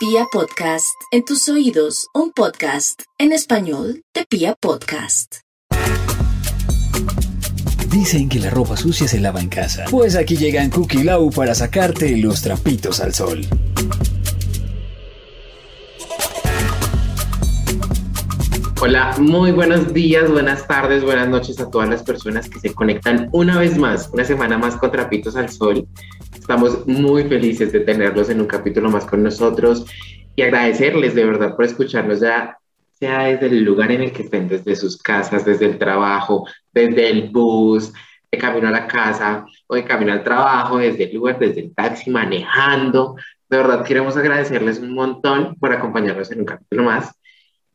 Pia Podcast, en tus oídos, un podcast en español de Pia Podcast. Dicen que la ropa sucia se lava en casa. Pues aquí llegan Cookie Lau para sacarte los trapitos al sol. Hola, muy buenos días, buenas tardes, buenas noches a todas las personas que se conectan una vez más, una semana más con Trapitos al Sol. Estamos muy felices de tenerlos en un capítulo más con nosotros y agradecerles de verdad por escucharnos ya sea desde el lugar en el que estén, desde sus casas, desde el trabajo, desde el bus, de camino a la casa o de camino al trabajo, desde el lugar, desde el taxi, manejando. De verdad queremos agradecerles un montón por acompañarnos en un capítulo más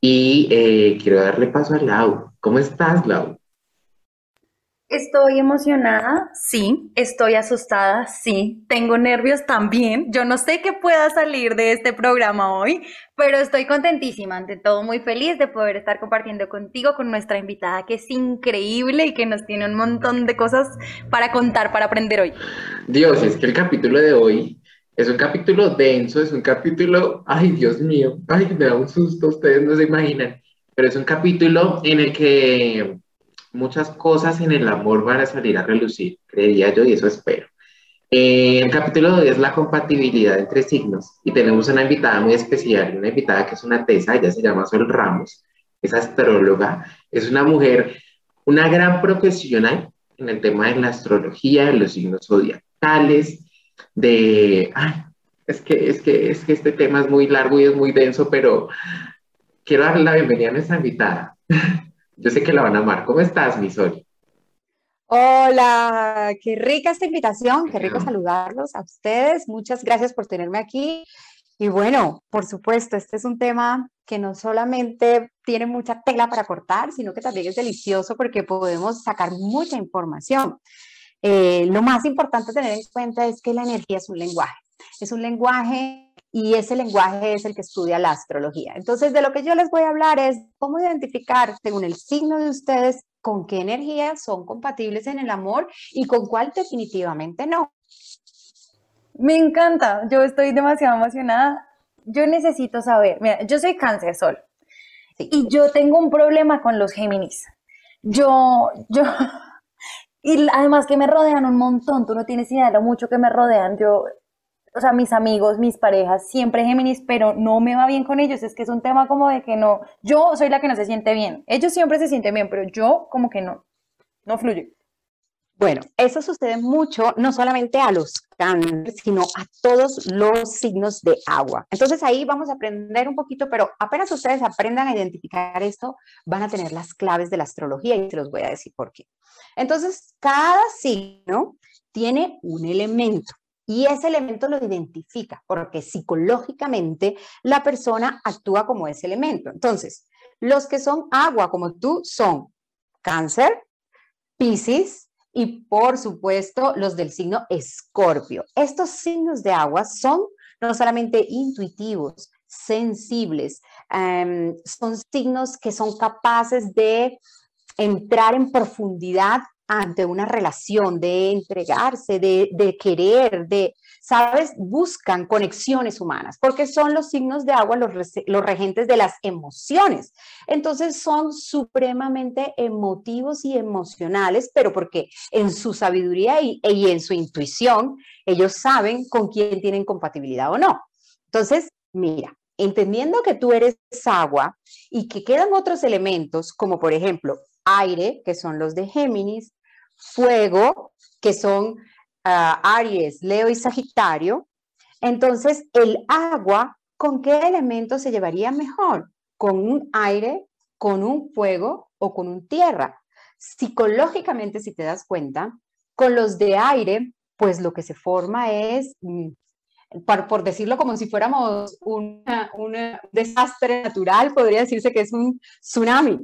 y eh, quiero darle paso a Lau. ¿Cómo estás, Lau? Estoy emocionada, sí. Estoy asustada, sí. Tengo nervios también. Yo no sé qué pueda salir de este programa hoy, pero estoy contentísima, ante todo muy feliz de poder estar compartiendo contigo, con nuestra invitada que es increíble y que nos tiene un montón de cosas para contar, para aprender hoy. Dios, es que el capítulo de hoy es un capítulo denso, es un capítulo, ay Dios mío, ay, me da un susto, ustedes no se imaginan, pero es un capítulo en el que muchas cosas en el amor van a salir a relucir, creería yo, y eso espero. Eh, el capítulo de hoy es la compatibilidad entre signos y tenemos una invitada muy especial, una invitada que es una tesa, ella se llama Sol Ramos, es astróloga, es una mujer, una gran profesional en el tema de la astrología, de los signos zodiacales, de, ay, es que, es que, es que este tema es muy largo y es muy denso, pero quiero darle la bienvenida a nuestra invitada. Yo sé que la van a amar. ¿Cómo estás, mi Sol? Hola, qué rica esta invitación, qué rico saludarlos a ustedes. Muchas gracias por tenerme aquí. Y bueno, por supuesto, este es un tema que no solamente tiene mucha tela para cortar, sino que también es delicioso porque podemos sacar mucha información. Eh, lo más importante tener en cuenta es que la energía es un lenguaje. Es un lenguaje y ese lenguaje es el que estudia la astrología. Entonces, de lo que yo les voy a hablar es cómo identificar, según el signo de ustedes, con qué energía son compatibles en el amor y con cuál definitivamente no. Me encanta, yo estoy demasiado emocionada. Yo necesito saber, mira, yo soy cáncer sol y yo tengo un problema con los Géminis. Yo, yo, y además que me rodean un montón, tú no tienes idea de lo mucho que me rodean. Yo, o sea, mis amigos, mis parejas, siempre Géminis, pero no me va bien con ellos. Es que es un tema como de que no, yo soy la que no se siente bien. Ellos siempre se sienten bien, pero yo como que no, no fluye. Bueno, eso sucede mucho, no solamente a los cáncer, sino a todos los signos de agua. Entonces ahí vamos a aprender un poquito, pero apenas ustedes aprendan a identificar esto, van a tener las claves de la astrología y se los voy a decir por qué. Entonces, cada signo tiene un elemento y ese elemento lo identifica porque psicológicamente la persona actúa como ese elemento. Entonces, los que son agua como tú son cáncer, piscis y por supuesto los del signo escorpio. Estos signos de agua son no solamente intuitivos, sensibles, em, son signos que son capaces de entrar en profundidad ante una relación, de entregarse, de, querer, de, ¿sabes? Buscan conexiones humanas, porque son los signos de agua los, los regentes de las emociones. Entonces son supremamente emotivos y emocionales, pero porque en su sabiduría y, y en su intuición, ellos saben con quién tienen compatibilidad o no. Entonces, mira, entendiendo que tú eres agua y que quedan otros elementos, como por ejemplo aire, que son los de Géminis, fuego, que son Aries, Leo y Sagitario. Entonces, el agua, ¿con qué elemento se llevaría mejor? ¿Con un aire, con un fuego o con un tierra? Psicológicamente, si te das cuenta, con los de aire, pues lo que se forma es, mm, por, decirlo como si fuéramos un desastre natural, podría decirse que es un tsunami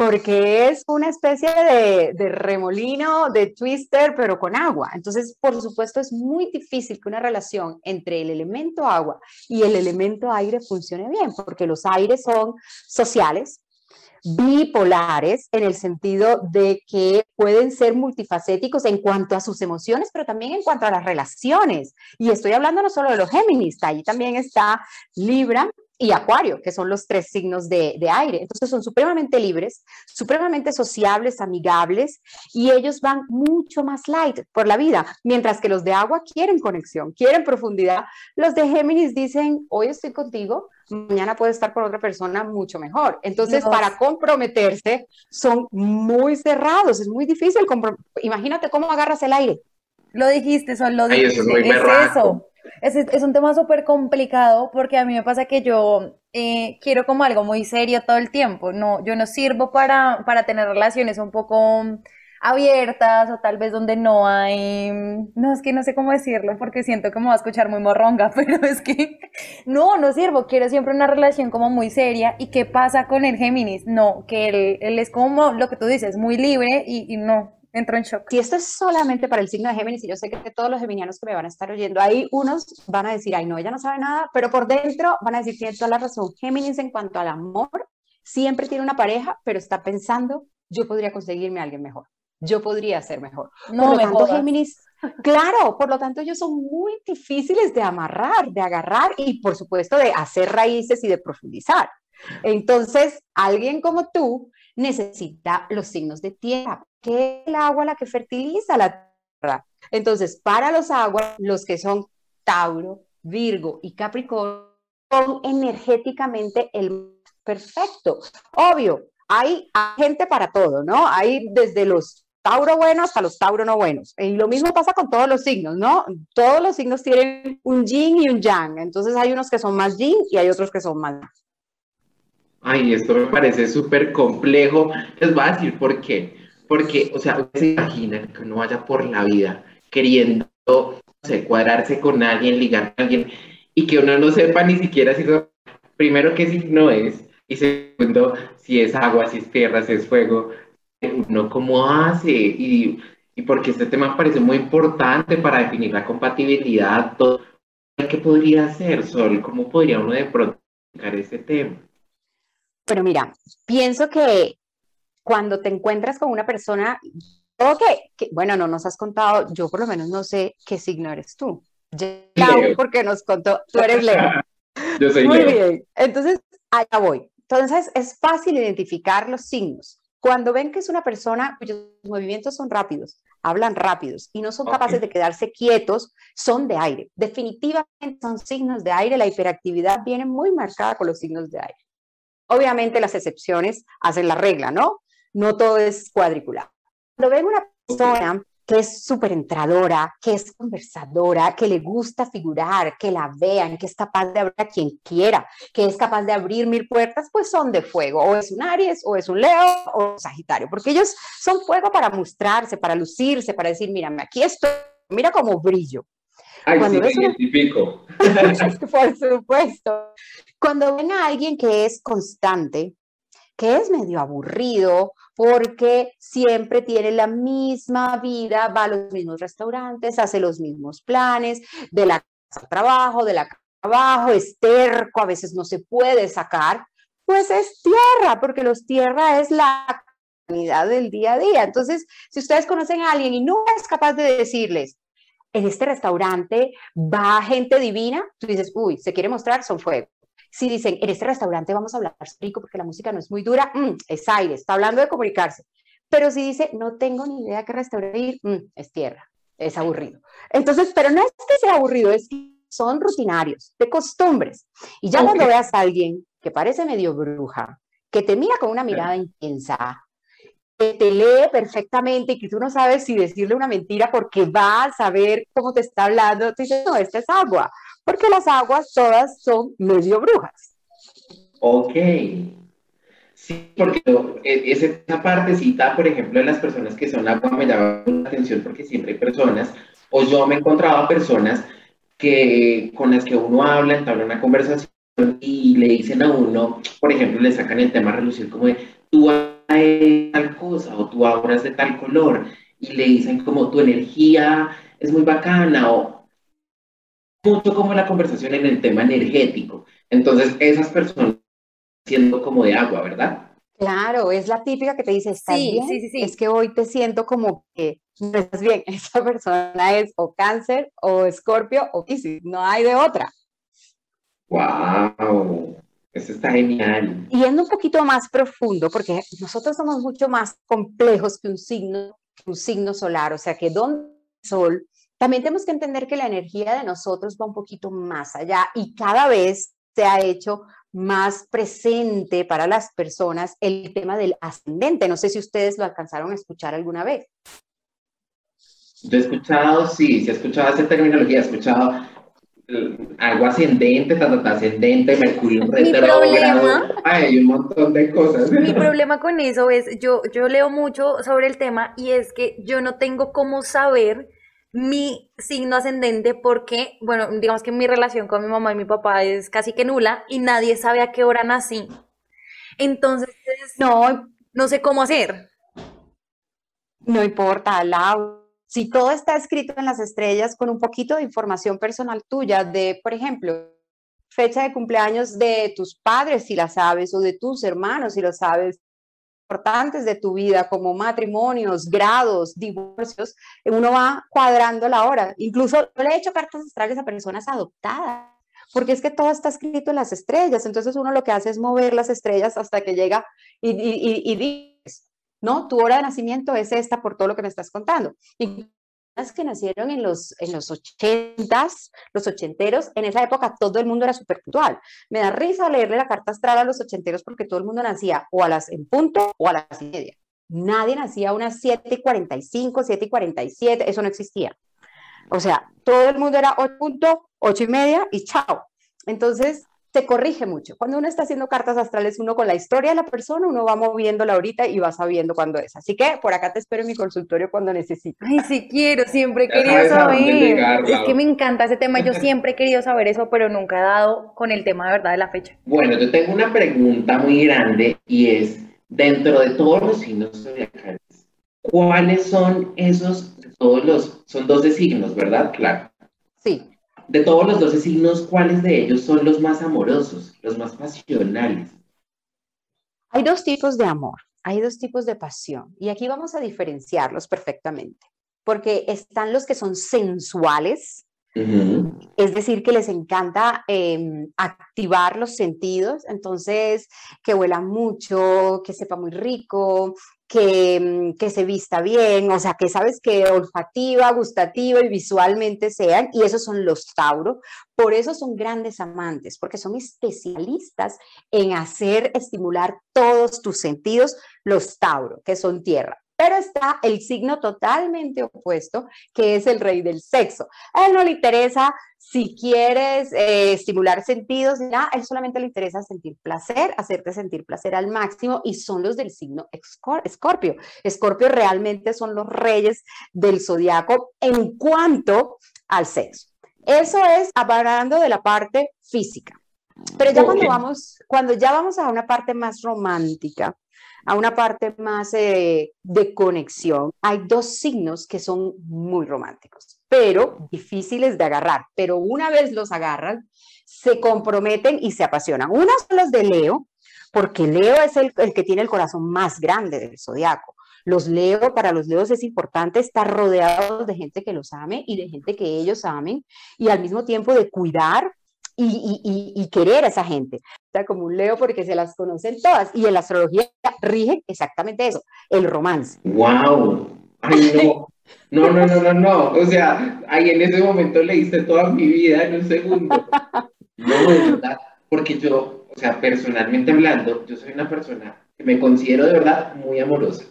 porque es una especie de, remolino, de twister, pero con agua. Entonces, por supuesto, es muy difícil que una relación entre el elemento agua y el elemento aire funcione bien, porque los aires son sociales, bipolares en el sentido de que pueden ser multifacéticos en cuanto a sus emociones, pero también en cuanto a las relaciones. Y estoy hablando no solo de los Géminis, ahí también está Libra y Acuario, que son los tres signos de, de, aire. Entonces son supremamente libres, supremamente sociables, amigables, y ellos van mucho más light por la vida, mientras que los de agua quieren conexión, quieren profundidad. Los de Géminis dicen, hoy estoy contigo, mañana puede estar con otra persona mucho mejor. Entonces, para comprometerse, son muy cerrados, es muy difícil. Imagínate cómo agarras el aire. Lo dijiste, son lo dijiste. es eso es, es un tema súper complicado porque a mí me pasa que yo eh, quiero como algo muy serio todo el tiempo. No, yo no sirvo para, para tener relaciones un poco abiertas o tal vez donde no hay, no es que no sé cómo decirlo porque siento que me va a escuchar muy morronga, pero es que no, no sirvo, quiero siempre una relación como muy seria. Y qué pasa con el Géminis, no, que él, él es como lo que tú dices, muy libre y, y no, entro en shock. Si esto es solamente para el signo de Géminis, y yo sé que todos los geminianos que me van a estar oyendo, ahí unos van a decir, ay, no, ella no sabe nada, pero por dentro van a decir, tiene toda la razón. Géminis en cuanto al amor, siempre tiene una pareja, pero está pensando, yo podría conseguirme a alguien mejor. Yo podría ser mejor. No, por lo tanto, Géminis, claro, por lo tanto ellos son muy difíciles de amarrar, de agarrar y por supuesto de hacer raíces y de profundizar. Entonces, alguien como tú necesita los signos de tierra, que es el agua la que fertiliza la tierra. Entonces, para los aguas, los que son Tauro, Virgo y Capricornio, son energéticamente el perfecto. Obvio, hay, gente para todo, ¿no? Hay desde los Tauro buenos hasta los Tauro no buenos. Y lo mismo pasa con todos los signos, ¿no? Todos los signos tienen un yin y un yang. Entonces hay unos que son más yin y hay otros que son más Ay, esto me parece súper complejo. Les voy a decir por qué. Porque, o sea, se imaginan que uno vaya por la vida queriendo no sé, cuadrarse con alguien, ligar con alguien, y que uno no sepa ni siquiera si, primero, qué signo es, y segundo, si es agua, si es tierra, si es fuego, uno cómo hace, y, y porque este tema parece muy importante para definir la compatibilidad, todo. ¿Qué podría hacer, Sol? ¿Cómo podría uno de pronto ese tema? Pero mira, pienso que cuando te encuentras con una persona, ok, que, bueno, no nos has contado, yo por lo menos no sé qué signo eres tú. Leo, porque nos contó, tú eres Leo. Yo soy Muy bien, entonces allá voy. Entonces es fácil identificar los signos. Cuando ven que es una persona cuyos movimientos son rápidos, hablan rápidos y no son capaces de quedarse quietos, son de aire. Definitivamente son signos de aire. La hiperactividad viene muy marcada con los signos de aire. Obviamente las excepciones hacen la regla, ¿no? No todo es cuadriculado. Cuando ven una persona que es súper entradora, que es conversadora, que le gusta figurar, que la vean, que es capaz de abrir a quien quiera, que es capaz de abrir mil puertas, pues son de fuego. O es un Aries, o es un Leo, o un Sagitario, porque ellos son fuego para mostrarse, para lucirse, para decir, mírame, aquí estoy, mira cómo brillo. Ay, Cuando sí, me. Por supuesto. Cuando ven a alguien que es constante, que es medio aburrido porque siempre tiene la misma vida, va a los mismos restaurantes, hace los mismos planes, de la casa al trabajo, de la casa al trabajo, es terco, a veces no se puede sacar, pues es tierra, porque los tierra es la comunidad del día a día. Entonces, si ustedes conocen a alguien y no es capaz de decirles, en este restaurante va gente divina, tú dices, uy, se quiere mostrar, son fuego. Si dicen, en este restaurante vamos a hablar rico porque la música no es muy dura, mm, es aire, está hablando de comunicarse. Pero si dice, no tengo ni idea qué restaurante ir, mm, es tierra, es aburrido. Entonces, pero no es que sea aburrido, es que son rutinarios, de costumbres. Y ya cuando veas a alguien que parece medio bruja, que te mira con una mirada intensa, que te lee perfectamente y que tú no sabes si decirle una mentira porque va a saber cómo te está hablando, tú dices, no, esta es agua, porque las aguas todas son medio brujas. Ok. Sí, porque e, esa partecita, por ejemplo, de las personas que son agua me llama la atención porque siempre hay personas, o yo me he encontrado personas que, con las que uno habla, entabla una conversación y le dicen a uno, por ejemplo, le sacan el tema a relucir como de, tú de tal cosa o tu aura es de tal color y le dicen como tu energía es muy bacana o mucho como la conversación en el tema energético. Entonces, esas personas siendo como de agua, ¿verdad? Claro, es la típica que te dice, ¿estás bien? Sí, sí, sí. Es que hoy te siento como que no estás bien. Esa persona es o cáncer, o escorpio, o piscis. No hay de otra. ¡Wow! Eso está genial. Y yendo un poquito más profundo, porque nosotros somos mucho más complejos que un signo, que un signo solar. O sea, que donde el sol, también tenemos que entender que la energía de nosotros va un poquito más allá y cada vez se ha hecho más presente para las personas el tema del ascendente. No sé si ustedes lo alcanzaron a escuchar alguna vez. Yo he escuchado, sí, sí he escuchado esa terminología, he escuchado algo ascendente, tanto ascendente, Mercurio retrógrado, hay un montón de cosas. Mi problema con eso es, yo, yo leo mucho sobre el tema y es que yo no tengo cómo saber mi signo ascendente porque, bueno, digamos que mi relación con mi mamá y mi papá es casi que nula y nadie sabe a qué hora nací. Entonces, no, no sé cómo hacer. No importa, Lau. Si todo está escrito en las estrellas con un poquito de información personal tuya, de, por ejemplo, fecha de cumpleaños de tus padres, si la sabes, o de tus hermanos, si lo sabes, importantes de tu vida, como matrimonios, grados, divorcios, uno va cuadrando la hora. Incluso yo le he hecho cartas astrales a personas adoptadas, porque es que todo está escrito en las estrellas. Entonces uno lo que hace es mover las estrellas hasta que llega y, y, y, ¿no? Tu hora de nacimiento es esta por todo lo que me estás contando. Que nacieron en los, en los ochentas, los ochenteros, en esa época todo el mundo era súper puntual. Me da risa leerle la carta astral a los ochenteros porque todo el mundo nacía o a las en punto o a las y media. Nadie nacía a unas 7 y 45, 7 y 47, eso no existía. O sea, todo el mundo era 8 punto, 8 y media y chao. Entonces, se corrige mucho. Cuando uno está haciendo cartas astrales, uno con la historia de la persona, uno va moviéndola ahorita y va sabiendo cuándo es. Así que por acá te espero en mi consultorio cuando necesites. Ay, sí quiero, siempre he querido saber. es que me encanta ese tema, yo siempre he querido saber eso, pero nunca he dado con el tema de verdad de la fecha. Bueno, yo tengo una pregunta muy grande y es, dentro de todos los signos zodiacales, ¿cuáles son esos, todos los, son 12 signos, ¿verdad? Claro. Sí de todos los 12 signos, ¿cuáles de ellos son los más amorosos, los más pasionales? Hay dos tipos de amor, hay dos tipos de pasión, y aquí vamos a diferenciarlos perfectamente, porque están los que son sensuales, es decir, que les encanta em, activar los sentidos, entonces que huela mucho, que sepa muy rico, Mm, que, se vista bien, o sea, que sabes que olfativa, gustativa y visualmente sean, y esos son los Tauro. Por eso son grandes amantes, porque son especialistas en hacer estimular todos tus sentidos, los Tauro, que son tierra. Pero está el signo totalmente opuesto, que es el rey del sexo. A él no le interesa si quieres eh, estimular sentidos, ya, a él solamente le interesa sentir placer, hacerte sentir placer al máximo, y son los del signo Escorpio. Escorpio realmente son los reyes del zodiaco en cuanto al sexo. Eso es hablando de la parte física. Pero ya cuando vamos, cuando ya vamos a una parte más romántica, a una parte más eh, de conexión, hay dos signos que son muy románticos, pero difíciles de agarrar. Pero una vez los agarran, se comprometen y se apasionan. Uno son los de Leo, porque Leo es el, el que tiene el corazón más grande del zodiaco. Los Leo, para los Leos es importante estar rodeados de gente que los ame y de gente que ellos amen y al mismo tiempo de cuidar y, querer a esa gente. O sea, como un Leo porque se las conocen todas. Y en la astrología rige exactamente eso, el romance. ¡Wow! Ay, no. No, no, no, no, no. O sea, ahí en ese momento leíste toda mi vida en un segundo. No, de verdad. Porque yo, o sea, personalmente hablando, yo soy una persona que me considero de verdad muy amorosa.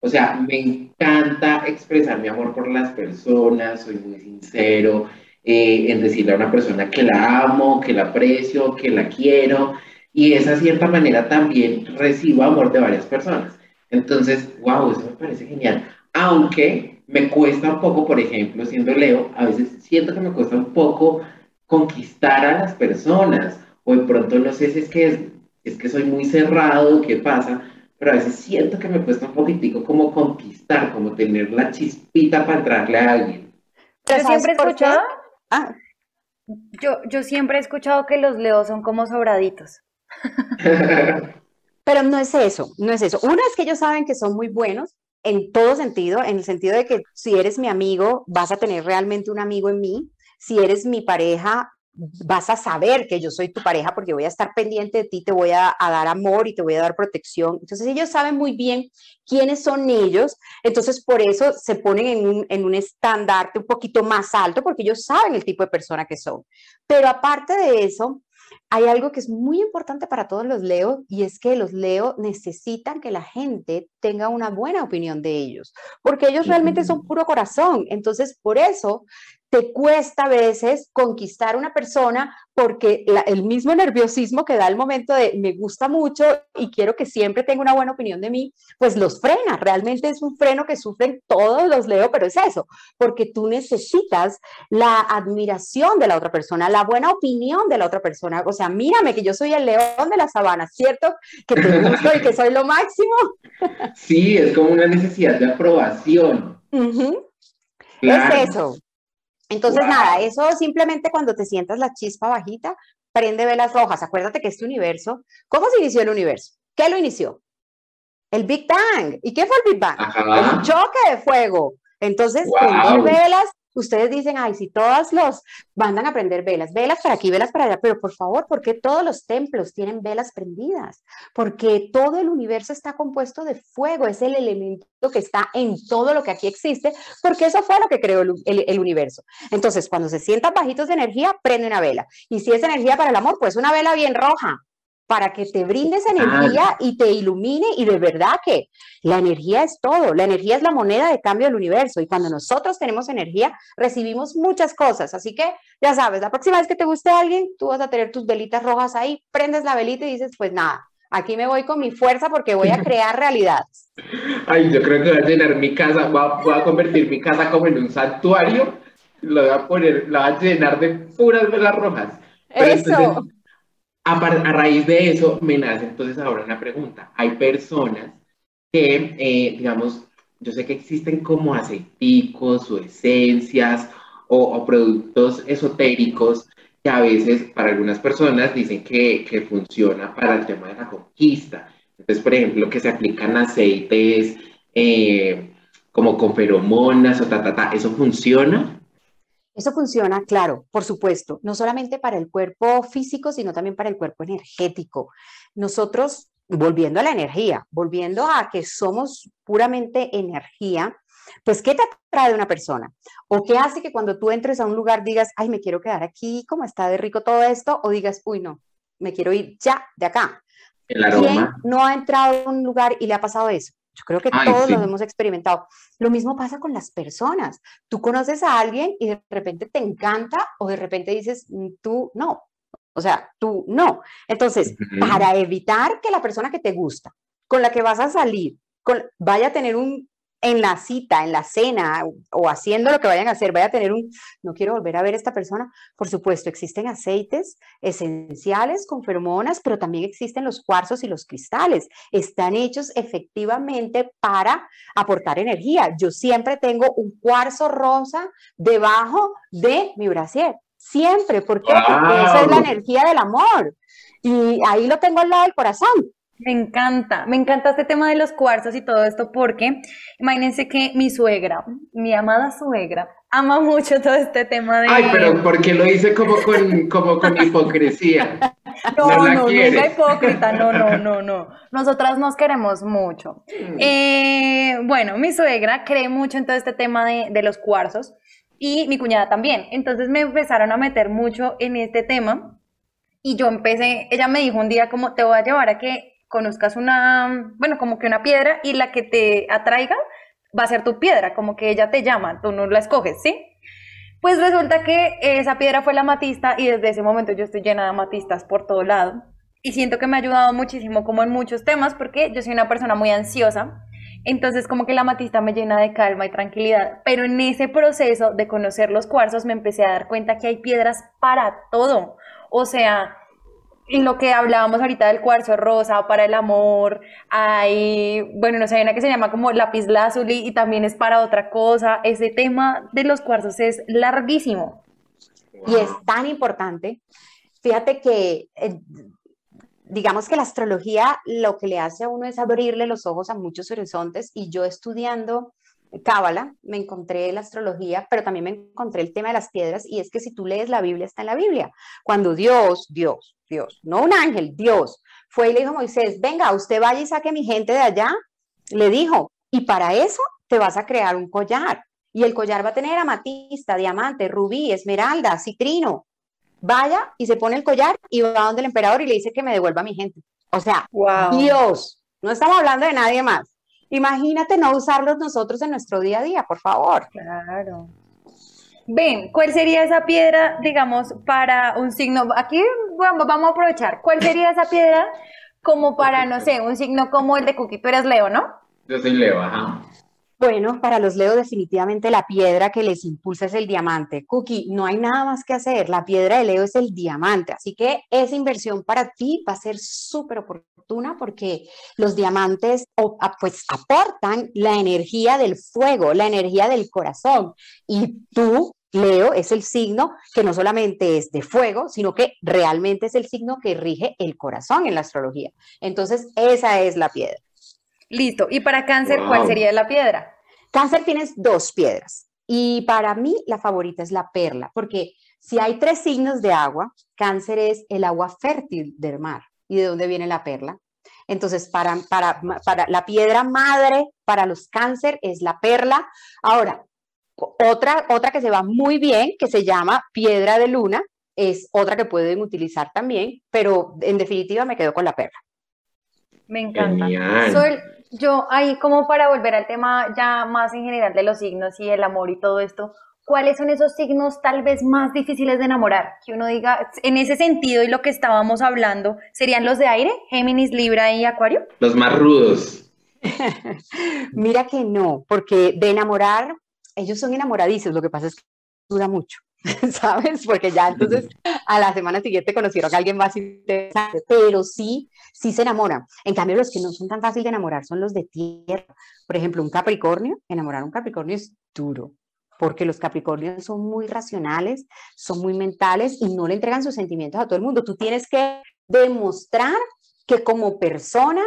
O sea, me encanta expresar mi amor por las personas, soy muy sincero, eh, en decirle a una persona que la amo, que la aprecio, que la quiero, y de esa cierta manera también recibo amor de varias personas. Entonces, wow, eso me parece genial. Aunque me cuesta un poco, por ejemplo, siendo Leo, a veces siento que me cuesta un poco conquistar a las personas, o de pronto no sé si es que, es, es que soy muy cerrado, qué pasa, pero a veces siento que me cuesta un poquitico como conquistar, como tener la chispita para entrarle a alguien. Pero siempre he escuchado Ah. Yo, yo siempre he escuchado que los leos son como sobraditos. Pero no es eso, no es eso. Una es que ellos saben que son muy buenos en todo sentido, en el sentido de que si eres mi amigo, vas a tener realmente un amigo en mí. Si eres mi pareja, vas a saber que yo soy tu pareja porque voy a estar pendiente de ti, te voy a, dar amor y te voy a dar protección. Entonces ellos saben muy bien quiénes son ellos, entonces por eso se ponen en un, en un estandarte un poquito más alto porque ellos saben el tipo de persona que son. Pero aparte de eso, hay algo que es muy importante para todos los Leo y es que los Leo necesitan que la gente tenga una buena opinión de ellos, porque ellos realmente son puro corazón. Entonces, por eso te cuesta a veces conquistar una persona porque el mismo nerviosismo que da el momento de me gusta mucho y quiero que siempre tenga una buena opinión de mí, pues los frena. Realmente es un freno que sufren todos los Leo, pero es eso, porque tú necesitas la admiración de la otra persona, la buena opinión de la otra persona. O sea, mírame que yo soy el león de la sabana, ¿cierto? Que te gusto y que soy lo máximo. Sí, es como una necesidad de aprobación. Es eso. Entonces, nada, eso simplemente cuando te sientas la chispa bajita, prende velas rojas. Acuérdate que este universo, ¿cómo se inició el universo? ¿Qué lo inició? El Big Bang. ¿Y qué fue el Big Bang? Un choque de fuego. Entonces, prende velas ustedes dicen, ay, si todas los mandan a prender velas, velas para aquí, velas para allá, pero por favor, ¿por qué todos los templos tienen velas prendidas? Porque todo el universo está compuesto de fuego, es el elemento que está en todo lo que aquí existe, porque eso fue lo que creó el, el universo. Entonces, cuando se sientan bajitos de energía, prende una vela. Y si es energía para el amor, pues una vela bien roja, para que te brindes energía y te ilumine y de verdad que la energía es todo, la energía es la moneda de cambio del universo y cuando nosotros tenemos energía recibimos muchas cosas, así que ya sabes, la próxima vez que te guste alguien, tú vas a tener tus velitas rojas ahí, prendes la velita y dices, pues nada, aquí me voy con mi fuerza porque voy a crear realidades. Ay, yo creo que voy a llenar mi casa, voy a, convertir mi casa como en un santuario, lo voy a poner, la voy a llenar de puras velas rojas. Eso. A, raíz de eso me nace entonces ahora una pregunta. Hay personas que, eh, digamos, yo sé que existen como aceiticos o esencias o, productos esotéricos que a veces para algunas personas dicen que, funciona para el tema de la conquista. Entonces, por ejemplo, que se aplican aceites eh, como con feromonas o ta, ta, ta, ¿eso funciona? Eso funciona, claro, por supuesto, no solamente para el cuerpo físico, sino también para el cuerpo energético. Nosotros, volviendo a la energía, volviendo a que somos puramente energía, pues ¿qué te atrae de una persona? ¿O qué hace que cuando tú entres a un lugar digas, ay, me quiero quedar aquí, cómo está de rico todo esto? O digas, uy, no, me quiero ir ya de acá. El aroma. ¿Quién no ha entrado a un lugar y le ha pasado eso? Yo creo que todos lo hemos experimentado. Lo mismo pasa con las personas. Tú conoces a alguien y de repente te encanta o de repente dices, mm, tú no. O sea, tú no. Entonces, para evitar que la persona que te gusta, con la que vas a salir, vaya a tener un en la cita, en la cena o haciendo lo que vayan a hacer, vaya a tener un, no quiero volver a ver a esta persona, por supuesto, existen aceites esenciales con feromonas, pero también existen los cuarzos y los cristales. Están hechos efectivamente para aportar energía. Yo siempre tengo un cuarzo rosa debajo de mi brasier. Siempre. ¿Por qué? Porque esa es la energía del amor. Y ahí lo tengo al lado del corazón. Me encanta, me encanta este tema de los cuarzos y todo esto porque imagínense que mi suegra, mi amada suegra, ama mucho todo este tema de... Ay, pero ¿por qué lo hice como con, como con hipocresía? No, no, no, no es hipócrita, no, no, no, no. Nosotras nos queremos mucho. Mm. Eh, bueno, mi suegra cree mucho en todo este tema de, de los cuarzos y mi cuñada también. Entonces me empezaron a meter mucho en este tema y yo empecé, ella me dijo un día como te voy a llevar a que conozcas una, bueno, como que una piedra y la que te atraiga va a ser tu piedra, como que ella te llama, tú no la escoges, ¿sí? Pues resulta que esa piedra fue la amatista y desde ese momento yo estoy llena de amatistas por todo lado. Y siento que me ha ayudado muchísimo como en muchos temas porque yo soy una persona muy ansiosa. Entonces como que la amatista me llena de calma y tranquilidad. Pero en ese proceso de conocer los cuarzos me empecé a dar cuenta que hay piedras para todo. O sea, lo que hablábamos ahorita del cuarzo rosa para el amor, hay, bueno, no sé, hay una que se llama como lápiz lazuli y también es para otra cosa. Ese tema de los cuarzos es larguísimo. Y es tan importante. Fíjate que eh, digamos que la astrología lo que le hace a uno es abrirle los ojos a muchos horizontes y yo estudiando Cábala, me encontré la astrología, pero también me encontré el tema de las piedras y es que si tú lees la Biblia, está en la Biblia. Cuando Dios, Dios, Dios, no un ángel, Dios, fue y le dijo a Moisés, venga, usted vaya y saque a mi gente de allá, le dijo, y para eso te vas a crear un collar. Y el collar va a tener amatista, diamante, rubí, esmeralda, citrino. Vaya y se pone el collar y va donde el emperador y le dice que me devuelva a mi gente. O sea, Dios, no estamos hablando de nadie más. Imagínate no usarlos nosotros en nuestro día a día, por favor. Claro. Ven, ¿cuál sería esa piedra, digamos, para un signo? Aquí vamos, a aprovechar. ¿Cuál sería esa piedra como para, no sé, un signo como el de Cookie? Tú eres Leo, ¿no? Yo soy Leo, ajá. Bueno, para los Leo definitivamente la piedra que les impulsa es el diamante. Cookie, no hay nada más que hacer. La piedra de Leo es el diamante. Así que esa inversión para ti va a ser súper oportuna porque los diamantes pues aportan la energía del fuego, la energía del corazón. Y tú, Leo, es el signo que no solamente es de fuego, sino que realmente es el signo que rige el corazón en la astrología. Entonces, esa es la piedra. Listo. ¿Y para cáncer cuál sería la piedra? Cáncer tienes dos piedras. Y para mí la favorita es la perla, porque si hay tres signos de agua, cáncer es el agua fértil del mar. ¿Y de dónde viene la perla? Entonces, para, para, para la piedra madre para los cáncer es la perla. Ahora, otra, otra que se va muy bien, que se llama piedra de luna, es otra que pueden utilizar también, pero en definitiva me quedo con la perla. Me encanta. Soy, yo ahí como para volver al tema ya más en general de los signos y el amor y todo esto, ¿cuáles son esos signos tal vez más difíciles de enamorar? Que uno diga, en ese sentido y lo que estábamos hablando, ¿serían los de aire? Géminis, Libra y Acuario. Los más rudos. Mira que no, porque de enamorar, ellos son enamoradizos, lo que pasa es que dura mucho. ¿sabes? Porque ya entonces a la semana siguiente conocieron a alguien más interesante, pero sí, sí se enamoran. En cambio, los que no son tan fáciles de enamorar son los de tierra. Por ejemplo, un Capricornio, enamorar a un Capricornio es duro, porque los Capricornios son muy racionales, son muy mentales y no le entregan sus sentimientos a todo el mundo. Tú tienes que demostrar que como persona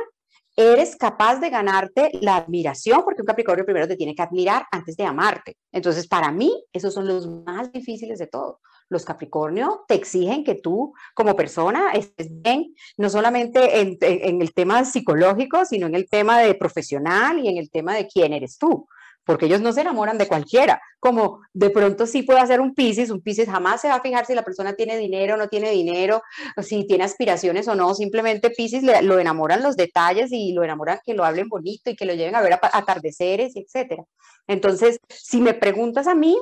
eres capaz de ganarte la admiración, porque un Capricornio primero te tiene que admirar antes de amarte. Entonces, para mí, esos son los más difíciles de todo. Los Capricornio te exigen que tú, como persona, estés bien, no solamente en, en el tema psicológico, sino en el tema de profesional y en el tema de quién eres tú porque ellos no se enamoran de cualquiera, como de pronto sí puede hacer un Piscis, un Piscis jamás se va a fijar si la persona tiene dinero o no tiene dinero, si tiene aspiraciones o no, simplemente Piscis lo enamoran los detalles y lo enamoran que lo hablen bonito y que lo lleven a ver atardeceres, etc. Entonces, si me preguntas a mí,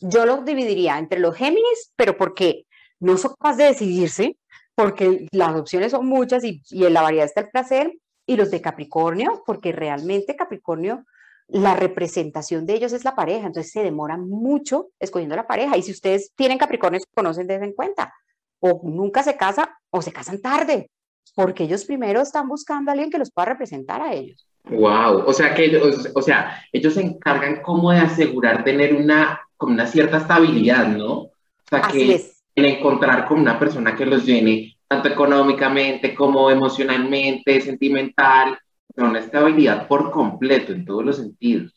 yo lo dividiría entre los Géminis, pero porque no son capaces de decidirse, porque las opciones son muchas y, y en la variedad está el placer, y los de Capricornio, porque realmente Capricornio la representación de ellos es la pareja, entonces se demoran mucho escogiendo la pareja. Y si ustedes tienen Capricornio, se conocen, desde en cuenta. O nunca se casan o se casan tarde, porque ellos primero están buscando a alguien que los pueda representar a ellos. Wow, o sea que ellos, o sea, ellos se encargan como de asegurar tener una, como una cierta estabilidad, ¿no? O sea que en encontrar con una persona que los llene tanto económicamente como emocionalmente, sentimental, una estabilidad por completo en todos los sentidos.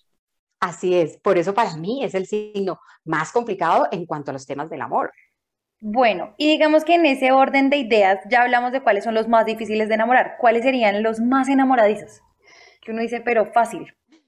Así es, por eso para mí es el signo más complicado en cuanto a los temas del amor. Bueno, y digamos que en ese orden de ideas ya hablamos de cuáles son los más difíciles de enamorar. ¿Cuáles serían los más enamoradizos? Que uno dice, pero fácil.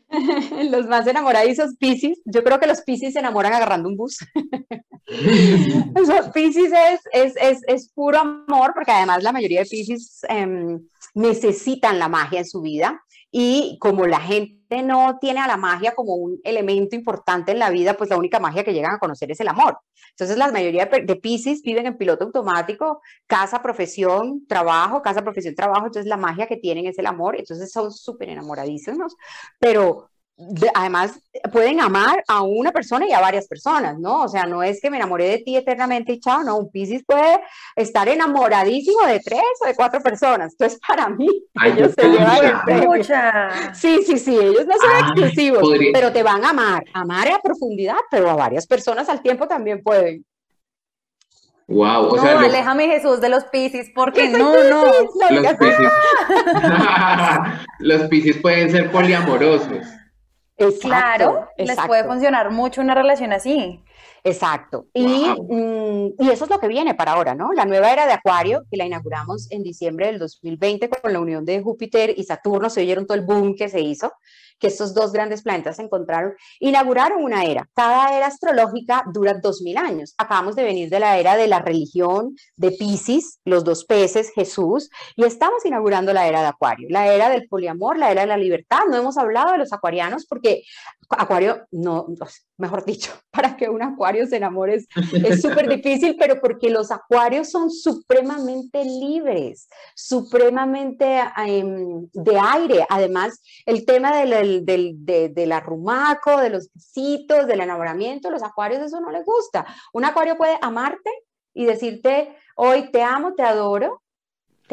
los más enamoradizos, Pisces. Yo creo que los Pisces se enamoran agarrando un bus. Pisces es, es, es, puro amor, porque además la mayoría de Pisces em, necesitan la magia en su vida y como la gente no tiene a la magia como un elemento importante en la vida, pues la única magia que llegan a conocer es el amor. Entonces la mayoría de Pisces viven en piloto automático, casa, profesión, trabajo, casa, profesión, trabajo, entonces la magia que tienen es el amor, entonces son súper enamoradísimos, pero además pueden amar a una persona y a varias personas, ¿no? O sea, no es que me enamoré de ti eternamente y chao, no, un Piscis puede estar enamoradísimo de tres o de cuatro personas. Entonces, para mí, ellos se llevan Sí, sí, sí, ellos no son exclusivos, pero te van a amar, amar a profundidad, pero a varias personas al tiempo también pueden. Wow, o no, sea, aléjame Jesús de los piscis, porque no, no. los piscis, los piscis pueden ser poliamorosos. Exacto, Claro, les puede funcionar mucho una relación así. Exacto. Y, Wow. mm, y eso es lo que viene para ahora, ¿no? La nueva era de Acuario, que la inauguramos en diciembre del 2020 con la unión de Júpiter y Saturno, se oyeron todo el boom que se hizo, que estos dos grandes planetas se encontraron, inauguraron una era. Cada era astrológica dura 2000 años. Acabamos de venir de la era de la religión, de Pisces, los dos peces, Jesús, y estamos inaugurando la era de Acuario, la era del poliamor, la era de la libertad. No hemos hablado de los acuarianos porque Acuario, no, mejor dicho, para que un acuario se enamore es- súper difícil, pero porque los acuarios son supremamente libres, supremamente em, de aire. Además, el tema del, del, del, de- del arrumaco, de los besitos, del enamoramiento, los acuarios eso no les gusta. Un acuario puede amarte y decirte, hoy te amo, te adoro.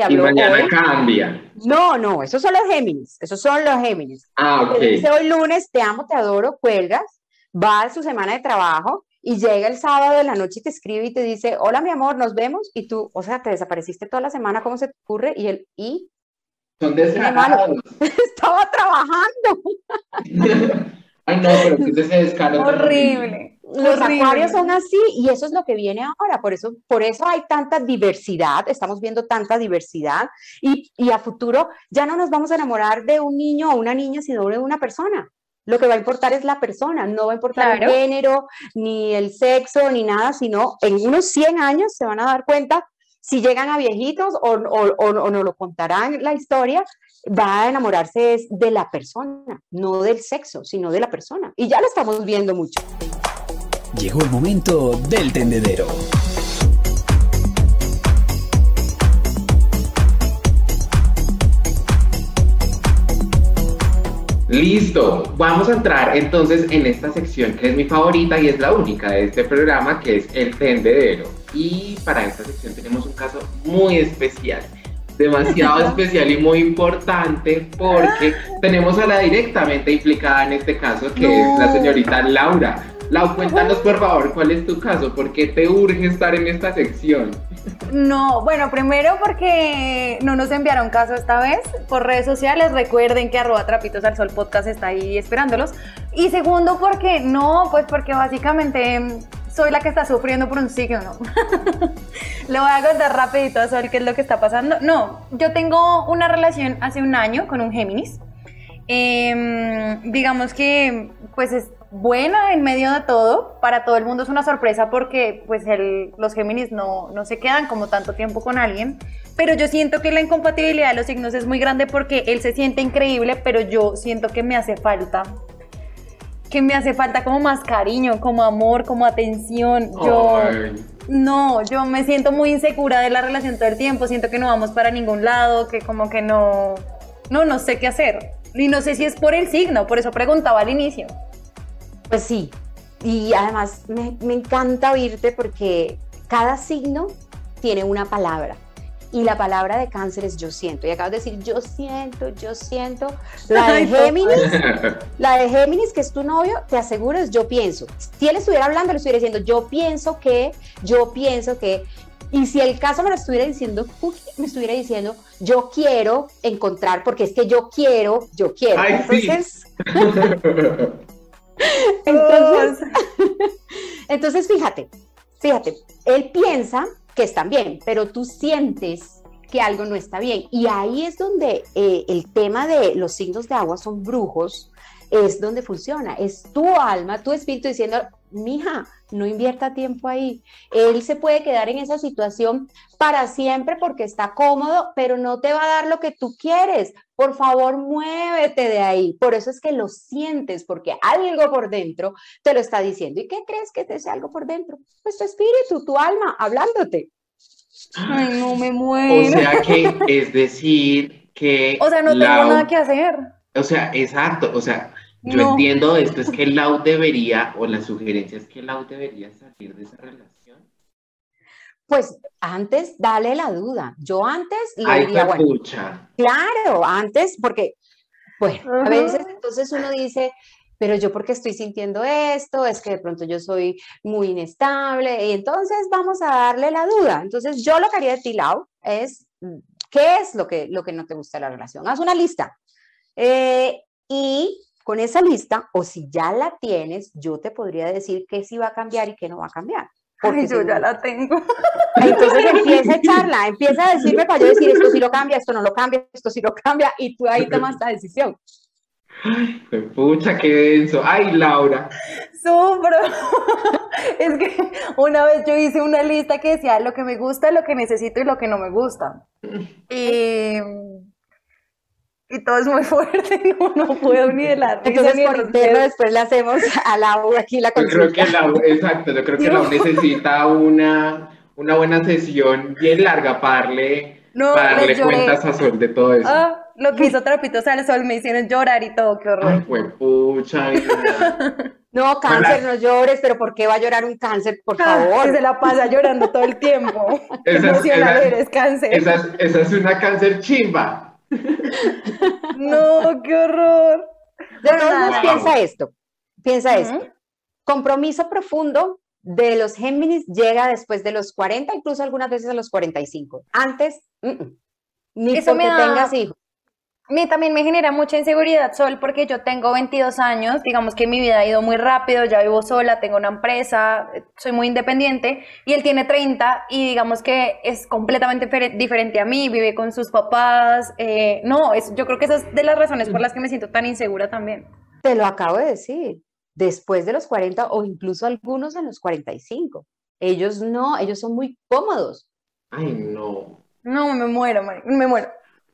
Te Y mañana hoy. cambia. No, no, esos son los Géminis, esos son los Géminis. Ah, Te dice ok. hoy lunes, te amo, te adoro, cuelgas, va a su semana de trabajo y llega el sábado de la noche y te escribe y te dice, hola mi amor, nos vemos, y tú, o sea, te desapareciste toda la semana, ¿cómo se te ocurre? Y él, y Son descarados. estaba trabajando. Ay, no, pero que ese descaro Horrible. Los horrible. acuarios son así y eso es lo que viene ahora, por eso, por eso hay tanta diversidad, estamos viendo tanta diversidad y, y a futuro ya no nos vamos a enamorar de un niño o una niña, sino de una persona. Lo que va a importar es la persona, no va a importar Claro. el género, ni el sexo, ni nada, sino en unos 100 años se van a dar cuenta si llegan a viejitos o, o, o, o nos lo contarán la historia, va a enamorarse de la persona, no del sexo, sino de la persona. Y ya lo estamos viendo mucho. Llegó el momento del tendedero. Listo, vamos a entrar entonces en esta sección que es mi favorita y es la única de este programa, que es el tendedero. Y para esta sección tenemos un caso muy especial, demasiado especial y muy importante porque tenemos a la directamente implicada en este caso, que es la señorita Laura. Lau, cuéntanos por favor cuál es tu caso, por qué te urge estar en esta sección. No, bueno, primero porque no nos enviaron caso esta vez por redes sociales. Recuerden que arroba trapitos al sol podcast está ahí esperándolos. Y segundo porque no, pues porque básicamente soy la que está sufriendo por un signo. ¿no? Le voy a contar rapidito a Sol qué es lo que está pasando. No, yo tengo una relación hace un año con un Géminis. Em, digamos que pues es buena en medio de todo, para todo el mundo es una sorpresa porque pues el- los Géminis no, no se quedan como tanto tiempo con alguien, pero yo siento que la incompatibilidad de los signos es muy grande porque él se siente increíble, pero yo siento que me hace falta, que me hace falta como más cariño, como amor, como atención, yo... Ay. No, yo me siento muy insegura de la relación todo el tiempo, siento que no vamos para ningún lado, que como que no, no, no sé qué hacer. Y no sé si es por el signo, por eso preguntaba al inicio. Pues sí, y además me, me encanta oírte porque cada signo tiene una palabra. Y la palabra de cáncer es yo siento. Y acabas de decir yo siento, yo siento. La de. Géminis, la de Géminis, que es tu novio, te aseguro es yo pienso. Si él estuviera hablando, le estuviera diciendo yo pienso que, yo pienso que. Y si el caso me lo estuviera diciendo, Cookie, me estuviera diciendo yo quiero encontrar, porque es que yo quiero, yo quiero. Ay, sí. Entonces, entonces, fíjate, fíjate, él piensa que están bien, pero tú sientes que algo no está bien. Y ahí es donde eh, el tema de los signos de agua son brujos, es donde funciona. Es tu alma, tu espíritu diciendo, mija, no invierta tiempo ahí. Él se puede quedar en esa situación para siempre porque está cómodo, pero no te va a dar lo que tú quieres. Por favor, muévete de ahí. Por eso es que lo sientes, porque algo por dentro te lo está diciendo. ¿Y qué crees que es ese algo por dentro? Pues tu espíritu, tu alma, hablándote. Ay, no me O muero. sea que es decir que O sea, no tengo nada que hacer. O sea, exacto, o sea, yo No. entiendo esto, es que Lau debería, o la sugerencia es que Lau debería salir de esa relación. Pues antes, dale la duda. Yo antes le Ay, diría, bueno, pucha. Claro, antes, porque, bueno, a veces entonces uno dice, pero yo porque estoy sintiendo esto, es que de pronto yo soy muy inestable y entonces vamos a darle la duda. Entonces yo lo que haría de ti, Lau, es, ¿qué es lo que, lo que no te gusta de la relación? Haz una lista. Eh, y con esa lista, o si ya la tienes, yo te podría decir qué sí va a cambiar y qué no va a cambiar. Porque yo ya la tengo. Entonces empieza a echarla, empieza a decirme para yo decir esto sí lo cambia, esto no lo cambia, esto sí lo cambia, y tú ahí tomas la decisión. Ay, pucha, qué denso. Ay, Laura. Sufro. Es que una vez yo hice una lista que decía lo que me gusta, lo que necesito y lo que no me gusta. Y, y todo es muy fuerte, no, no puedo ni de la risa Entonces ni por interno después le hacemos a Lau aquí la Yo creo que consulta. Lau, exacto, yo creo que Lau necesita una, una buena sesión bien larga para darle, No, para darle cuentas a Sol de todo eso. Ah, lo que hizo Trapitos al Sol me hicieron llorar y todo, qué Ay, horror. fue pucha. No, cáncer, no llores, pero ¿por qué va a llorar un cáncer? Por Que favor. se la pasa llorando todo el tiempo. Esa es- emocional esa- eres, cáncer. Esa es, esa es una cáncer chimba. No, qué horror. De todos Wow. piensa esto, piensa esto. Compromiso profundo de los Géminis llega después de los 40, incluso algunas veces a los 45. Antes, mm, mm. ni Eso me porque da- tengas hijos. A mí también me genera mucha inseguridad, Sol, porque yo tengo 22 años, digamos que mi vida ha ido muy rápido, ya vivo sola, tengo una empresa, soy muy independiente, y él tiene 30 y digamos que es completamente difer- diferente a mí, vive con sus papás, eh, no, es, yo creo que esa es de las razones por las que me siento tan insegura también. Te lo acabo de decir, después de los 40 o incluso algunos en los 45. Ellos no, ellos son muy cómodos. Ay, no. No, me muero, me muero.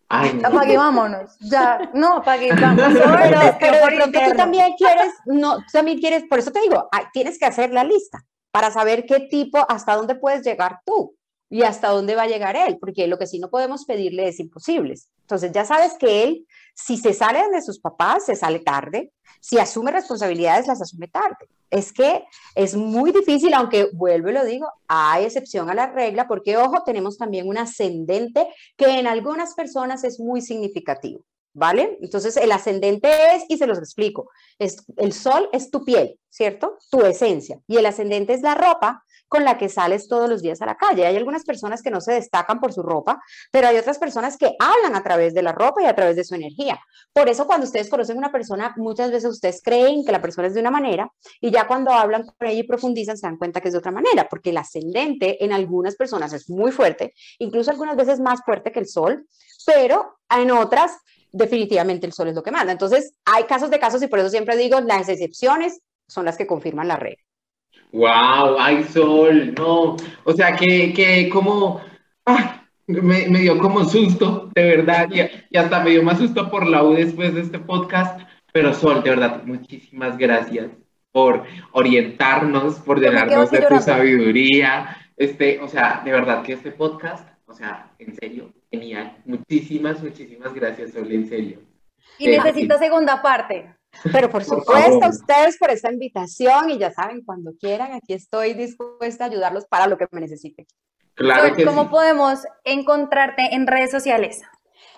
Ay, no. Apague, vámonos. Ya, no, apague, vamos. Pero, Sol, pero por de pronto tú también quieres, no, tú también quieres, por eso te digo, ay, tienes que hacer la lista para saber qué tipo, hasta dónde puedes llegar tú y hasta dónde va a llegar él, porque lo que sí no podemos pedirle es imposibles. Entonces ya sabes que él, si se sale de sus papás, se sale tarde, si asume responsabilidades, las asume tarde. Es que es muy difícil, aunque vuelvo y lo digo, hay excepción a la regla, porque ojo, tenemos también un ascendente que en algunas personas es muy significativo. ¿Vale? Entonces el ascendente es, y se los explico, es, el sol es tu piel, ¿cierto? Tu esencia. Y el ascendente es la ropa con la que sales todos los días a la calle. Hay algunas personas que no se destacan por su ropa, pero hay otras personas que hablan a través de la ropa y a través de su energía. Por eso cuando ustedes conocen una persona, muchas veces ustedes creen que la persona es de una manera y ya cuando hablan con ella y profundizan se dan cuenta que es de otra manera, porque el ascendente en algunas personas es muy fuerte, incluso algunas veces más fuerte que el sol, pero en otras definitivamente el sol es lo que manda. Entonces, hay casos de casos y por eso siempre digo, las excepciones son las que confirman la regla. Wow, ay, Sol, no. O sea, que, que como, ay, me, me dio como susto, de verdad, y, y hasta me dio más susto por la U después de este podcast. Pero Sol, de verdad, muchísimas gracias por orientarnos, por llenarnos de tu sabiduría. Este, o sea, de verdad que este podcast, o sea, en serio, genial. Muchísimas, muchísimas gracias, Sol, en serio. Y Eh, necesito segunda parte. Pero por Por supuesto, favor. ustedes por esta invitación y ya saben, cuando quieran, aquí estoy dispuesta a ayudarlos para lo que me necesiten. Claro Sol, que ¿Cómo sí. podemos encontrarte en redes sociales?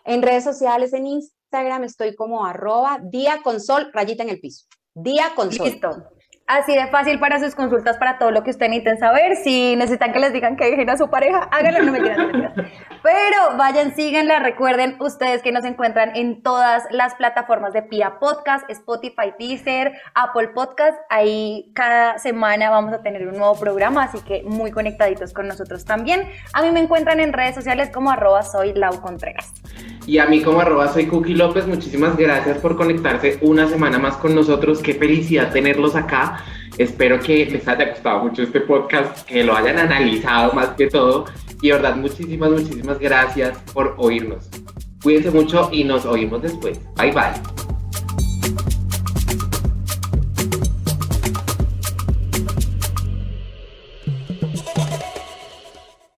En redes sociales, en Instagram, estoy como arroba día con sol, rayita en el piso. Día con sol. Listo. Así de fácil para sus consultas, para todo lo que ustedes necesiten saber. Si necesitan que les digan que dejen a su pareja, háganlo, no me quieran Pero vayan, síganla. Recuerden ustedes que nos encuentran en todas las plataformas de Pia Podcast, Spotify, Deezer, Apple Podcast. Ahí cada semana vamos a tener un nuevo programa, así que muy conectaditos con nosotros también. A mí me encuentran en redes sociales como arroba soy Lau Contreras. Y a mí como arroba soy Cookie López, muchísimas gracias por conectarse una semana más con nosotros. Qué felicidad tenerlos acá. Espero que les haya gustado mucho este podcast, que lo hayan analizado más que todo. Y de verdad, muchísimas, muchísimas gracias por oírnos. Cuídense mucho y nos oímos después. Bye bye.